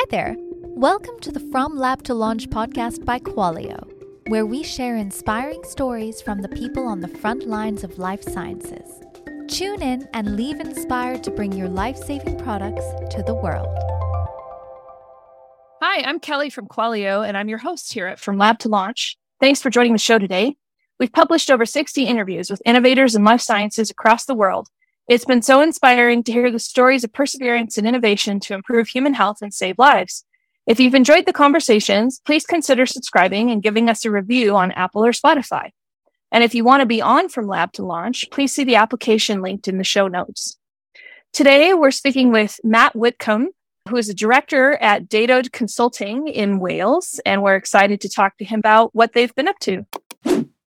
Hi there. Welcome to the From Lab to Launch podcast by Qualio, where we share inspiring stories from the people on the front lines of life sciences. Tune in and leave inspired to bring your life saving products to the world. Hi, I'm Kelly from Qualio, and I'm your host here at From Lab to Launch. Thanks for joining the show today. We've published over 60 interviews with innovators in life sciences across the world it's been so inspiring to hear the stories of perseverance and innovation to improve human health and save lives. If you've enjoyed the conversations, please consider subscribing and giving us a review on Apple or Spotify. And if you want to be on from lab to launch, please see the application linked in the show notes. Today, we're speaking with Matt Whitcomb, who is a director at Datod Consulting in Wales, and we're excited to talk to him about what they've been up to.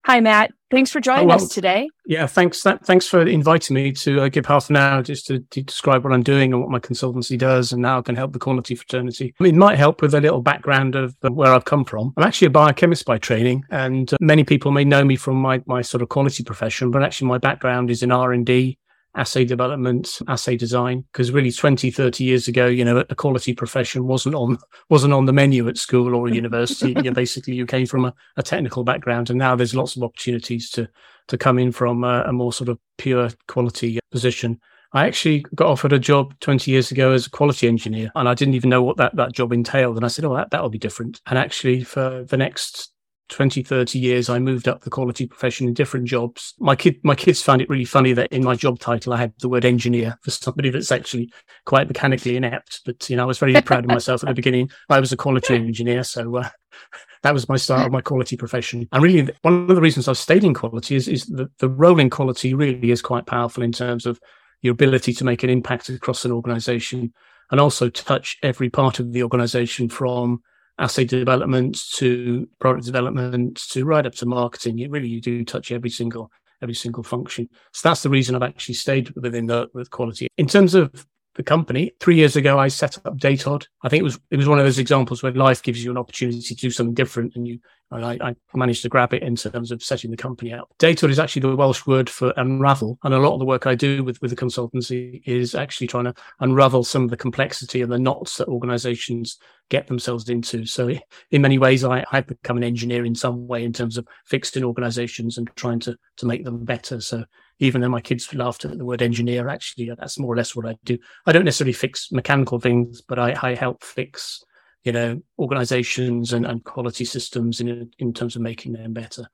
Hi, Matt. Thanks for joining oh, well, us today. Yeah, thanks. That, thanks for inviting me to uh, give half an hour just to, to, describe what I'm doing and what my consultancy does, and how I can help the quality fraternity. I mean, it might help with a little background of uh, where I've come from. I'm actually a biochemist by training, and uh, many people may know me from my my sort of quality profession, but actually my background is in R and D assay development, assay design, because really 20, 30 years ago, you know, a quality profession wasn't on, wasn't on the menu at school or university. you know, basically you came from a, a, technical background and now there's lots of opportunities to, to come in from a, a more sort of pure quality position. I actually got offered a job 20 years ago as a quality engineer and I didn't even know what that, that job entailed. And I said, oh, that, that'll be different. And actually for the next 20, 30 years, I moved up the quality profession in different jobs. My kid, my kids found it really funny that in my job title, I had the word engineer for somebody that's actually quite mechanically inept. But, you know, I was very proud of myself at the beginning. I was a quality engineer. So, uh, that was my start of my quality profession. And really, one of the reasons I've stayed in quality is, is that the role in quality really is quite powerful in terms of your ability to make an impact across an organization and also touch every part of the organization from assay development to product development to right up to marketing. You really you do touch every single every single function. So that's the reason I've actually stayed within the with quality. In terms of the company. Three years ago, I set up Datod. I think it was it was one of those examples where life gives you an opportunity to do something different, and you I, I managed to grab it in terms of setting the company up. Datod is actually the Welsh word for unravel, and a lot of the work I do with with the consultancy is actually trying to unravel some of the complexity and the knots that organisations get themselves into. So in many ways, I, I've become an engineer in some way in terms of fixing organisations and trying to to make them better. So even though my kids laughed at the word engineer, actually, that's more or less what I do. I don't necessarily fix mechanical things, but I, I help fix, you know, organizations and, and quality systems in, in terms of making them better.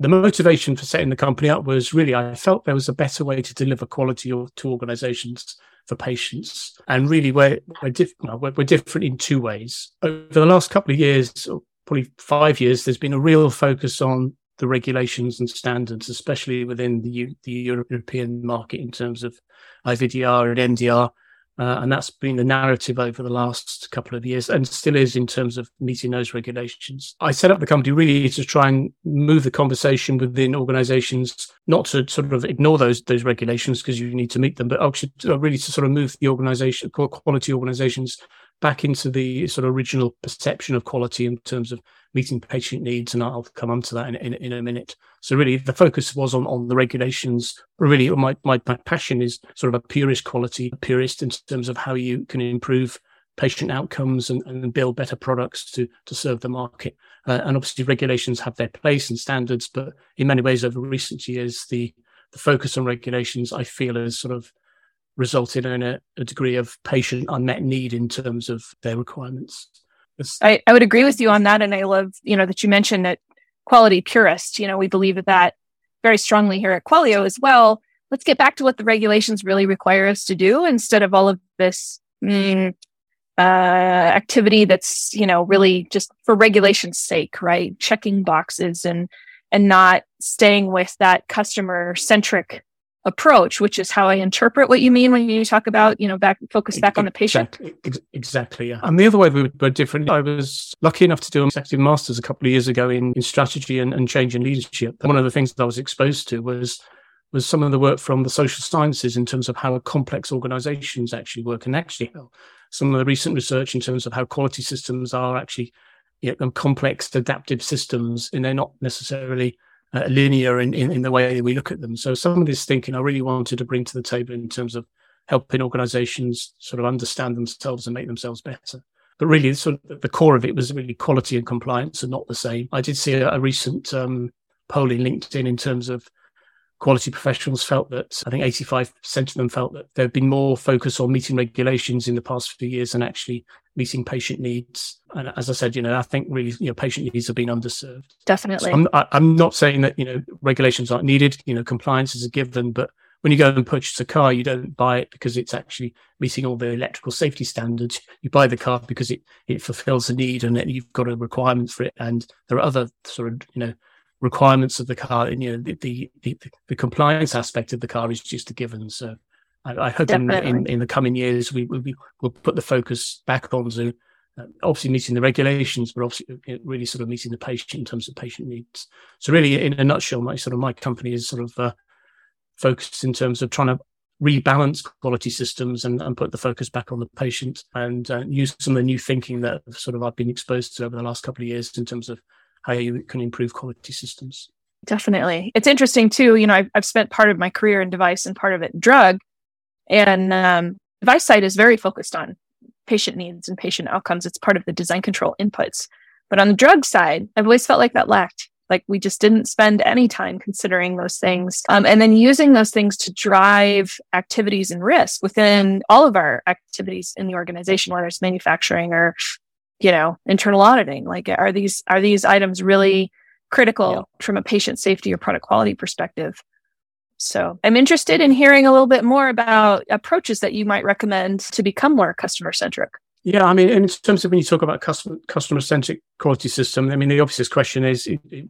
The motivation for setting the company up was really, I felt there was a better way to deliver quality to organizations for patients. And really, we're, we're, diff- we're, we're different in two ways. Over the last couple of years, probably five years, there's been a real focus on the regulations and standards, especially within the, U- the European market in terms of IVDR and MDR. Uh, and that's been the narrative over the last couple of years and still is in terms of meeting those regulations. I set up the company really to try and move the conversation within organizations, not to sort of ignore those, those regulations because you need to meet them, but actually really to sort of move the organization, quality organizations back into the sort of original perception of quality in terms of meeting patient needs. And I'll come on to that in, in, in, a minute. So really the focus was on, on the regulations. Really my, my, my passion is sort of a purist quality, purist in terms of how you can improve patient outcomes and, and build better products to, to serve the market. Uh, and obviously regulations have their place and standards, but in many ways over recent years, the, the focus on regulations, I feel has sort of resulted in a, a degree of patient unmet need in terms of their requirements. I, I would agree with you on that. And I love, you know, that you mentioned that quality purist, you know, we believe that very strongly here at Qualio as well. Let's get back to what the regulations really require us to do instead of all of this mm, uh, activity that's, you know, really just for regulation's sake, right? Checking boxes and, and not staying with that customer centric approach, which is how I interpret what you mean when you talk about, you know, back focus back on the patient. Exactly. exactly yeah. And the other way we were different. I was lucky enough to do an executive masters a couple of years ago in, in strategy and, and change in leadership. And one of the things that I was exposed to was was some of the work from the social sciences in terms of how complex organizations actually work and actually some of the recent research in terms of how quality systems are actually you know, complex adaptive systems and they're not necessarily uh, linear in, in, in, the way we look at them. So some of this thinking I really wanted to bring to the table in terms of helping organizations sort of understand themselves and make themselves better. but really sort of the core of it was really quality and compliance are not the same. I did see a, a recent um, poll in LinkedIn in terms of quality professionals felt that I think 85% of them felt that there had been more focus on meeting regulations in the past few years than actually meeting patient needs. And as I said, you know, I think really, you know, patient needs have been underserved. Definitely. So I'm, I, I'm not saying that, you know, regulations aren't needed, you know, compliance is a given, but when you go and purchase a car, you don't buy it because it's actually meeting all the electrical safety standards. You buy the car because it, it fulfills a need and you've got a requirement for it. And there are other sort of, you know, requirements of the car and, you know, the, the, the, the compliance aspect of the car is just a given. So I, I hope in, in, in, the coming years, we, we, will put the focus back onto uh, obviously meeting the regulations, but obviously really sort of meeting the patient in terms of patient needs. So really, in a nutshell, my sort of my company is sort of uh, focused in terms of trying to rebalance quality systems and, and put the focus back on the patient and uh, use some of the new thinking that sort of I've been exposed to over the last couple of years in terms of how you can improve quality systems. Definitely. It's interesting too. You know, I've, I've spent part of my career in device and part of it drug. And um, device side is very focused on patient needs and patient outcomes. It's part of the design control inputs. But on the drug side, I've always felt like that lacked. Like we just didn't spend any time considering those things. Um, and then using those things to drive activities and risk within all of our activities in the organization, whether it's manufacturing or, you know, internal auditing. Like are these, are these items really mm-hmm. critical yeah. from a patient safety or product quality perspective? So I'm interested in hearing a little bit more about approaches that you might recommend to become more customer centric. Yeah, I mean, in terms of when you talk about customer customer centric quality system, I mean, the obvious question is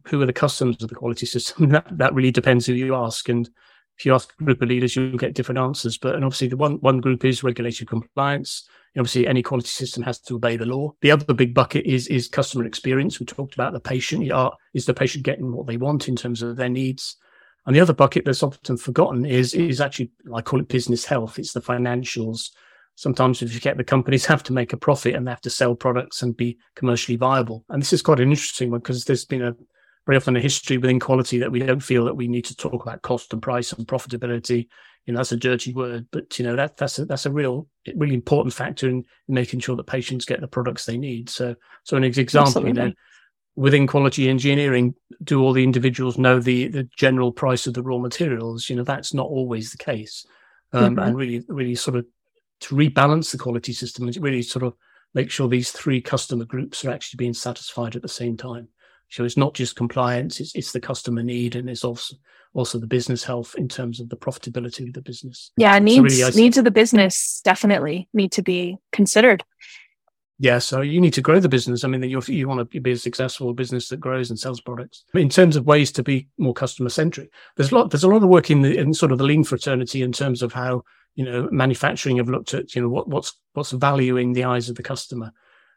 who are the customers of the quality system? that that really depends who you ask, and if you ask a group of leaders, you'll get different answers. But and obviously, the one one group is regulatory compliance. Obviously, any quality system has to obey the law. The other big bucket is is customer experience. We talked about the patient. Is the patient getting what they want in terms of their needs? And the other bucket that's often forgotten is is actually I call it business health. It's the financials sometimes if you get the companies have to make a profit and they have to sell products and be commercially viable. And this is quite an interesting one because there's been a very often a history within quality that we don't feel that we need to talk about cost and price and profitability. You know, that's a dirty word, but you know, that that's a, that's a real, really important factor in making sure that patients get the products they need. So, so an example, Absolutely. you know, within quality engineering, do all the individuals know the, the general price of the raw materials? You know, that's not always the case. Um, mm-hmm. and really, really sort of to rebalance the quality system and really sort of make sure these three customer groups are actually being satisfied at the same time. So it's not just compliance; it's it's the customer need, and it's also also the business health in terms of the profitability of the business. Yeah, needs so really, needs of the business definitely need to be considered. Yeah, so you need to grow the business. I mean, you you want to be a successful business that grows and sells products. In terms of ways to be more customer centric, there's a lot there's a lot of work in the in sort of the lean fraternity in terms of how you know, manufacturing have looked at, you know, what, what's, what's value in the eyes of the customer.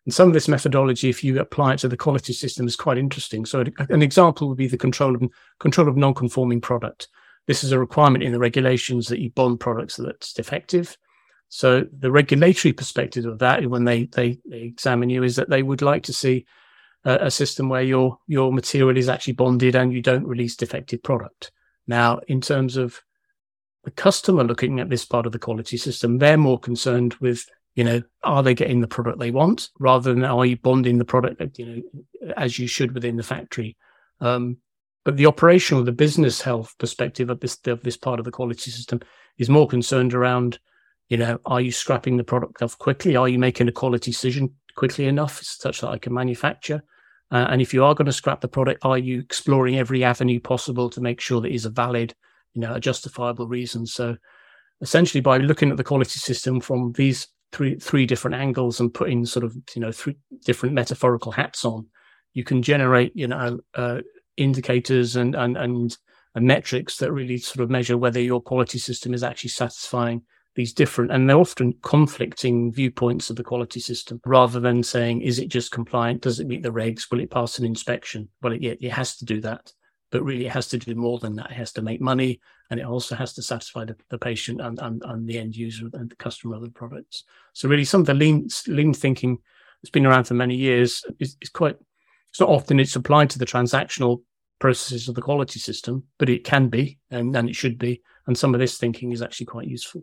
And some of this methodology, if you apply it to the quality system, is quite interesting. So an example would be the control of control of non-conforming product. This is a requirement in the regulations that you bond products that's defective. So the regulatory perspective of that, when they, they, they examine you, is that they would like to see a, a system where your your material is actually bonded and you don't release defective product. Now, in terms of the customer looking at this part of the quality system, they're more concerned with, you know, are they getting the product they want rather than are you bonding the product, you know, as you should within the factory. Um, but the operational, the business health perspective of this, of this part of the quality system is more concerned around, you know, are you scrapping the product off quickly? Are you making a quality decision quickly enough such that I can manufacture? Uh, and if you are going to scrap the product, are you exploring every avenue possible to make sure that is a valid you know, a justifiable reason. So essentially by looking at the quality system from these three three different angles and putting sort of you know three different metaphorical hats on, you can generate you know uh, indicators and and and and metrics that really sort of measure whether your quality system is actually satisfying these different and they're often conflicting viewpoints of the quality system rather than saying is it just compliant? Does it meet the regs? Will it pass an inspection? Well it, it has to do that but really it has to do more than that. It has to make money and it also has to satisfy the, the patient and, and, and the end user and the customer of the products. So really some of the lean, lean thinking that's been around for many years is, is quite, it's not often it's applied to the transactional processes of the quality system, but it can be and, and it should be. And some of this thinking is actually quite useful.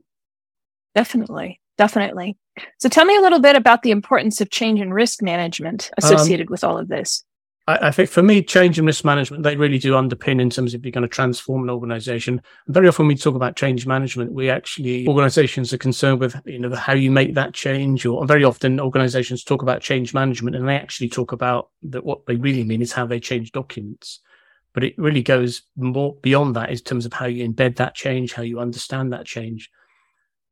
Definitely. Definitely. So tell me a little bit about the importance of change and risk management associated um, with all of this. I, I, think for me, change and risk management, they really do underpin in terms of if you're going to transform an organization. very often we talk about change management, we actually, organizations are concerned with, you know, how you make that change or very often organizations talk about change management and they actually talk about that what they really mean is how they change documents. But it really goes more beyond that in terms of how you embed that change, how you understand that change.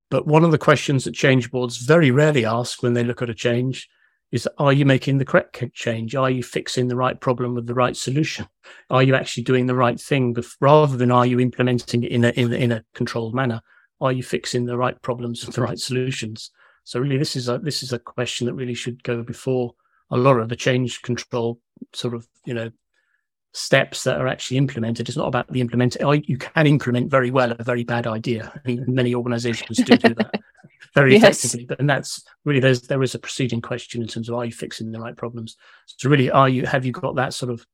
But one of the questions that change boards very rarely ask when they look at a change is are you making the correct change? Are you fixing the right problem with the right solution? Are you actually doing the right thing rather than are you implementing it in a, in, in a controlled manner? Are you fixing the right problems with the right solutions? So really, this is a, this is a question that really should go before a lot of the change control sort of, you know, steps that are actually implemented. It's not about the implementation. You can implement very well a very bad idea. I mean, many organizations do do that very yes. effectively. But and that's really there's there is a preceding question in terms of are you fixing the right problems? So really, are you have you got that sort of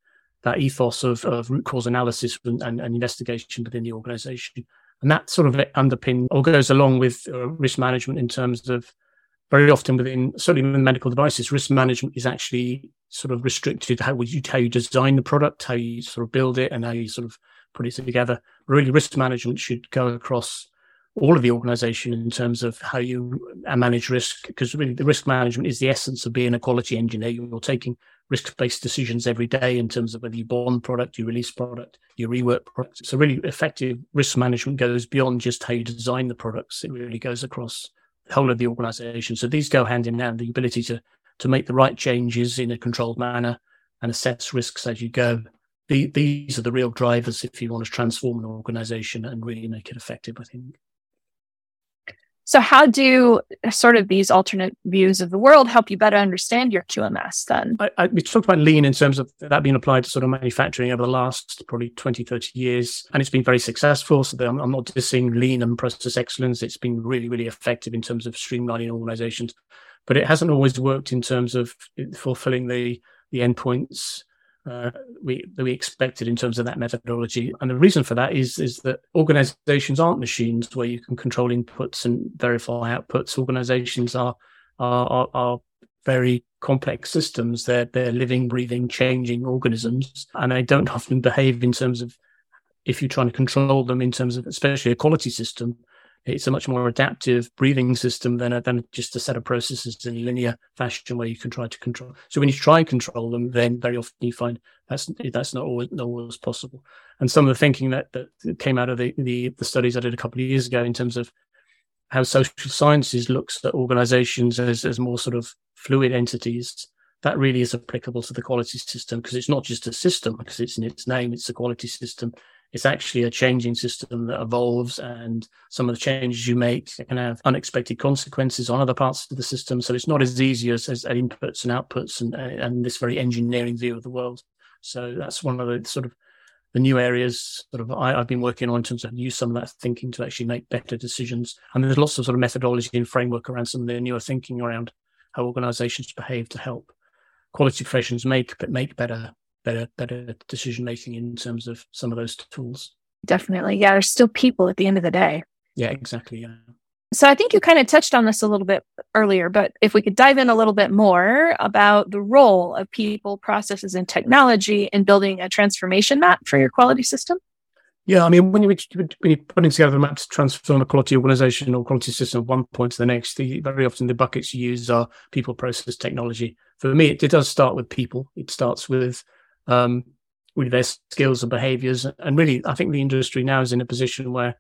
that ethos of, of root cause analysis and, and, and investigation within the organization? And that sort of underpin or goes along with uh, risk management in terms of very often within certainly with medical devices, risk management is actually sort of restricted how you how you design the product, how you sort of build it, and how you sort of put it together. Really, risk management should go across all of the organization in terms of how you uh, manage risk, because really the risk management is the essence of being a quality engineer. You're taking risk-based decisions every day in terms of whether you bond product, you release product, you rework product. So really effective risk management goes beyond just how you design the products. It really goes across the whole of the organization. So these go hand in hand, the ability to, to make the right changes in a controlled manner and assess risks as you go. The, these are the real drivers if you want to transform an organization and really make it effective, I think. So, how do sort of these alternate views of the world help you better understand your QMS then? I, I, we talked about lean in terms of that being applied to sort of manufacturing over the last probably 20, 30 years, and it's been very successful. So, I'm, I'm not dissing lean and process excellence. It's been really, really effective in terms of streamlining organizations, but it hasn't always worked in terms of fulfilling the the endpoints uh, we that we expected in terms of that methodology. And the reason for that is is that organizations aren't machines where you can control inputs and verify outputs. Organizations are are, are, very complex systems. They're they're living, breathing, changing organisms, and they don't often behave in terms of if you're trying to control them in terms of especially a quality system it's a much more adaptive breathing system than a, than just a set of processes in linear fashion where you can try to control. So when you try and control them, then very often you find that's that's not always not always possible. And some of the thinking that that came out of the the, the studies I did a couple of years ago in terms of how social sciences looks at organizations as, as more sort of fluid entities that really is applicable to the quality system because it's not just a system because it's in its name it's a quality system it's actually a changing system that evolves and some of the changes you make can have unexpected consequences on other parts of the system. So it's not as easy as, as inputs and outputs and, and this very engineering view of the world. So that's one of the sort of the new areas sort of I, have been working on in terms of use some of that thinking to actually make better decisions. And there's lots of sort of methodology and framework around some of the newer thinking around how organizations behave to help quality professions make make better better better decision making in terms of some of those tools. Definitely. Yeah, there's still people at the end of the day. Yeah, exactly. Yeah. So I think you kind of touched on this a little bit earlier, but if we could dive in a little bit more about the role of people, processes, and technology in building a transformation map for your quality system. Yeah, I mean, when, you, when you're putting together a map to transform a quality organization or quality system one point to the next, the, very often the buckets you use are people, process, technology. For me, it, it does start with people. It starts with um, with their skills and behaviors. And really, I think the industry now is in a position where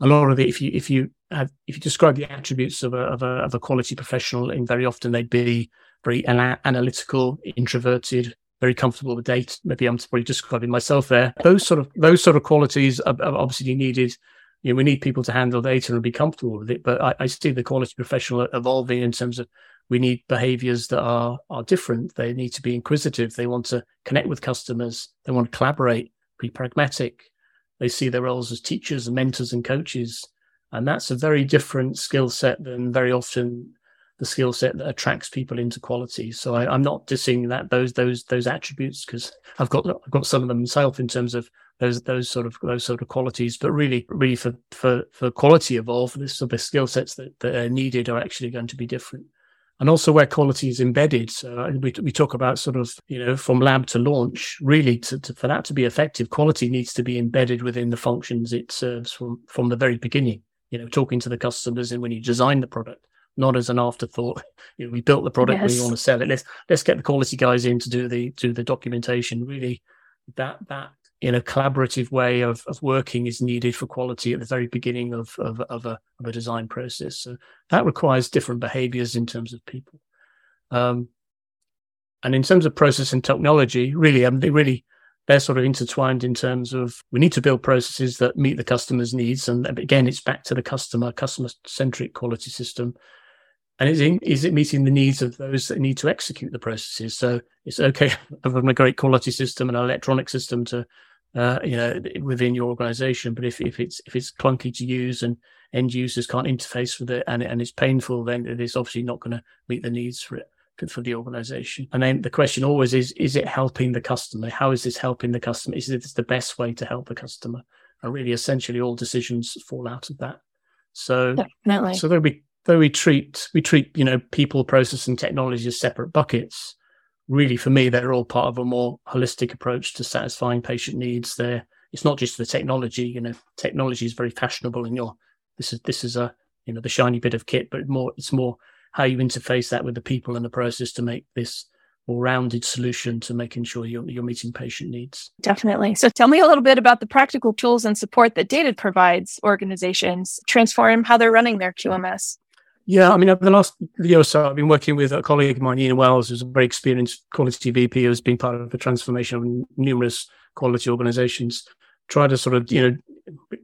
a lot of it, if you if you have if you describe the attributes of a of a, of a quality professional, and very often they'd be very ana- analytical, introverted, very comfortable with data. Maybe I'm probably describing myself there. Those sort of those sort of qualities are, are obviously needed. You know, we need people to handle data and be comfortable with it. But I, I see the quality professional evolving in terms of we need behaviors that are are different. They need to be inquisitive. They want to connect with customers. They want to collaborate, be pragmatic. They see their roles as teachers and mentors and coaches. And that's a very different skill set than very often the skill set that attracts people into quality. So I, am not dissing that those those those attributes because I've got I've got some of them myself in terms of those those sort of those sort of qualities. But really, really for for for quality evolve, this sort of skill sets that, that are needed are actually going to be different. And also where quality is embedded. So uh, we, we talk about sort of, you know, from lab to launch, really to, to, for that to be effective, quality needs to be embedded within the functions it serves from, from the very beginning, you know, talking to the customers and when you design the product not as an afterthought. You know, we built the product, yes. we want to sell it. Let's let's get the quality guys in to do the do the documentation. Really, that that in a collaborative way of, of working is needed for quality at the very beginning of of, of a of a design process. So that requires different behaviors in terms of people. Um, and in terms of process and technology, really, I mean, they really they're sort of intertwined in terms of we need to build processes that meet the customer's needs. And again, it's back to the customer, customer centric quality system and is, in, is it meeting the needs of those that need to execute the processes? So it's okay having a great quality system and an electronic system to, uh, you know, within your organization. But if, if it's if it's clunky to use and end users can't interface with it and and it's painful, then it is obviously not going to meet the needs for it for the organization. And then the question always is: Is it helping the customer? How is this helping the customer? Is it the best way to help the customer? And really, essentially, all decisions fall out of that. So, Definitely. so there'll be though we treat we treat you know people, process, and technology as separate buckets. Really, for me, they're all part of a more holistic approach to satisfying patient needs. There, it's not just the technology. You know, technology is very fashionable, and you're this is this is a you know the shiny bit of kit, but more it's more how you interface that with the people and the process to make this more rounded solution to making sure you're, you're meeting patient needs. Definitely. So tell me a little bit about the practical tools and support that Datod provides organizations transform how they're running their QMS. Yeah, I mean, over the last year or so, I've been working with a colleague of mine, Ian Wells, who's a very experienced quality VP who's been part of the transformation of numerous quality organizations. Try to sort of, you know,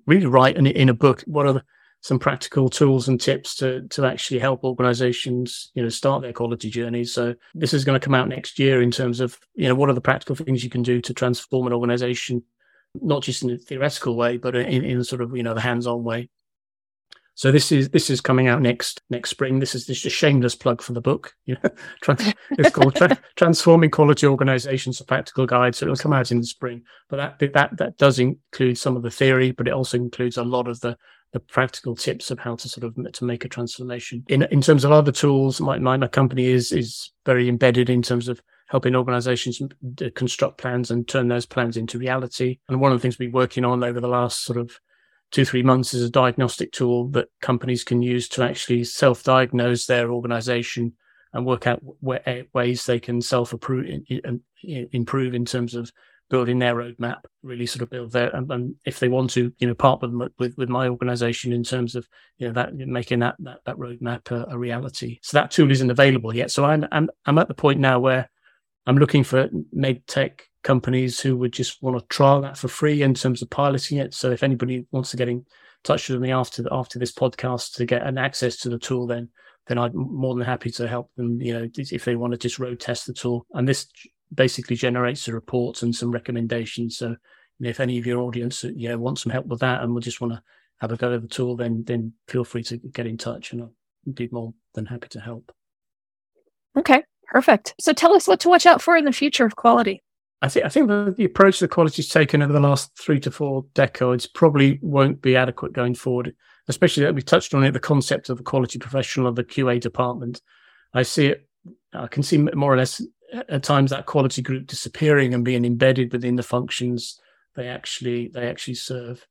really write in, in a book what are the, some practical tools and tips to to actually help organizations, you know, start their quality journeys. So this is going to come out next year in terms of, you know, what are the practical things you can do to transform an organization, not just in a theoretical way, but in, in sort of, you know, the hands-on way. So this is this is coming out next next spring. This is just a shameless plug for the book. You know, it's called Tra- Transforming Quality Organizations: A Practical Guide. So it'll come out in the spring. But that that that does include some of the theory, but it also includes a lot of the the practical tips of how to sort of to make a transformation. In in terms of other tools, my my, my company is is very embedded in terms of helping organizations construct plans and turn those plans into reality. And one of the things we've been working on over the last sort of two, three months is a diagnostic tool that companies can use to actually self diagnose their organization and work out where, eh, ways they can self um, improve in terms of building their roadmap, really sort of build their, and, and, if they want to, you know, partner with, with my organization in terms of, you know, that making that, that, that roadmap a, a reality. So that tool isn't available yet. So I'm, I'm, I'm at the point now where I'm looking for med tech companies who would just want to trial that for free in terms of piloting it. So if anybody wants to get in touch with me after after this podcast to get an access to the tool, then then I'm more than happy to help them. You know, if they want to just road test the tool, and this basically generates the reports and some recommendations. So you know, if any of your audience you know want some help with that and will just want to have a go at the tool, then then feel free to get in touch, and I'll be more than happy to help. Okay, perfect. So tell us what to watch out for in the future of quality. I think I think the, the approach the quality's taken over the last three to four decades probably won't be adequate going forward. Especially that we touched on it, the concept of the quality professional of the QA department. I see it. I can see more or less at times that quality group disappearing and being embedded within the functions they actually they actually serve,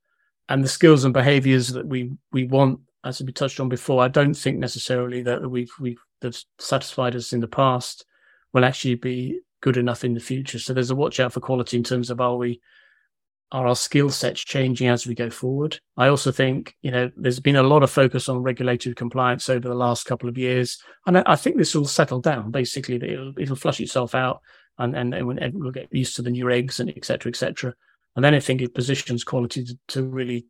and the skills and behaviours that we we want, as we touched on before. I don't think necessarily that we've we've that's satisfied us in the past will actually be good enough in the future. So there's a watch out for quality in terms of are we are our skill sets changing as we go forward? I also think, you know, there's been a lot of focus on regulatory compliance over the last couple of years. And I, think this will settle down. Basically, it'll, it'll flush itself out and, and, and we'll get used to the new regs and et cetera, et cetera. And then I think it positions quality to, to really,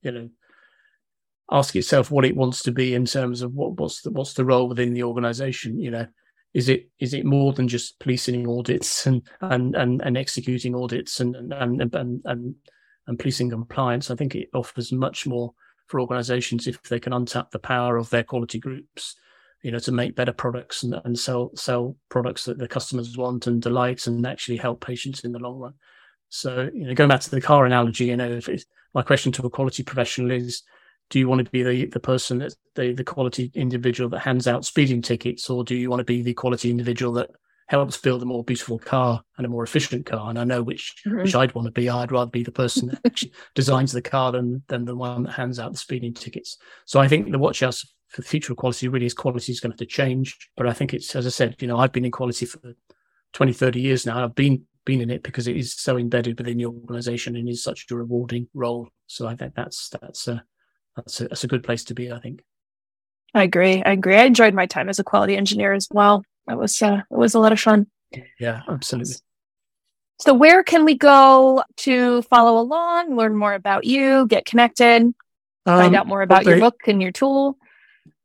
you know, ask itself what it wants to be in terms of what, what's the, what's the role within the organization, you know, is it is it more than just policing audits and oh. and and, and executing audits and and, and and and and policing compliance? I think it offers much more for organisations if they can untap the power of their quality groups you know, to make better products and, and sell sell products that the customers want and delight and actually help patients in the long run. So, you know, going back to the car analogy, you know, if my question to a quality professional is, do you want to be the, the person that the, the quality individual that hands out speeding tickets, or do you want to be the quality individual that helps build a more beautiful car and a more efficient car? And I know which mm-hmm. which I'd want to be. I'd rather be the person that actually designs the car than than the one that hands out the speeding tickets. So I think the watch out for the future of quality really is quality is going to have to change. But I think it's as I said, you know, I've been in quality for 20, 30 years now. I've been been in it because it is so embedded within the organization and is such a rewarding role. So I think that's that's a that's a, that's a good place to be. I think. I agree. I agree. I enjoyed my time as a quality engineer as well. It was uh, it was a lot of fun. Yeah, absolutely. So where can we go to follow along, learn more about you, get connected, um, find out more about your book and your tool?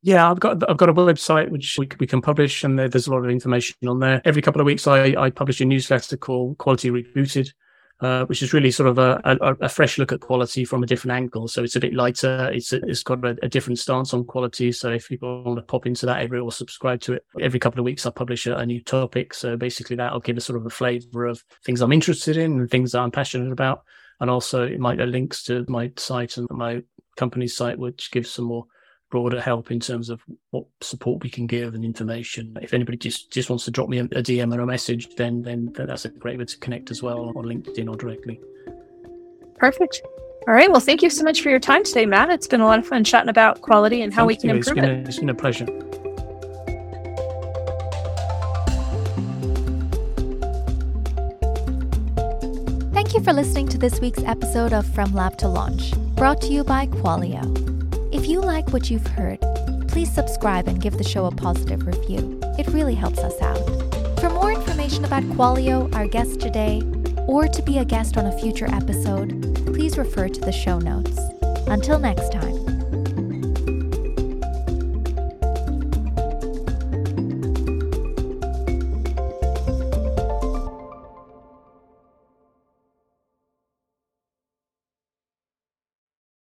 Yeah, I've got I've got a website which we, we can publish, and there's a lot of information on there. Every couple of weeks, I, I publish a newsletter called Quality Rebooted, uh, which is really sort of a, a, a, fresh look at quality from a different angle. So it's a bit lighter. It's it's got a, a, different stance on quality. So if people want to pop into that every or subscribe to it, every couple of weeks I publish a, new topic. So basically, that'll give a sort of a flavour of things I'm interested in and things that I'm passionate about, and also it might have links to my site and my company's site, which gives some more broader help in terms of what support we can give and information. If anybody just, just wants to drop me a, a DM or a message, then, then then that's a great way to connect as well on LinkedIn or directly. Perfect. All right. Well, thank you so much for your time today, Matt. It's been a lot of fun chatting about quality and how thank we can you. improve it's it. A, it's been a pleasure. Thank you for listening to this week's episode of From Lab to Launch, brought to you by Qualio. If you like what you've heard, please subscribe and give the show a positive review. It really helps us out. For more information about Qualio, our guest today, or to be a guest on a future episode, please refer to the show notes. Until next time.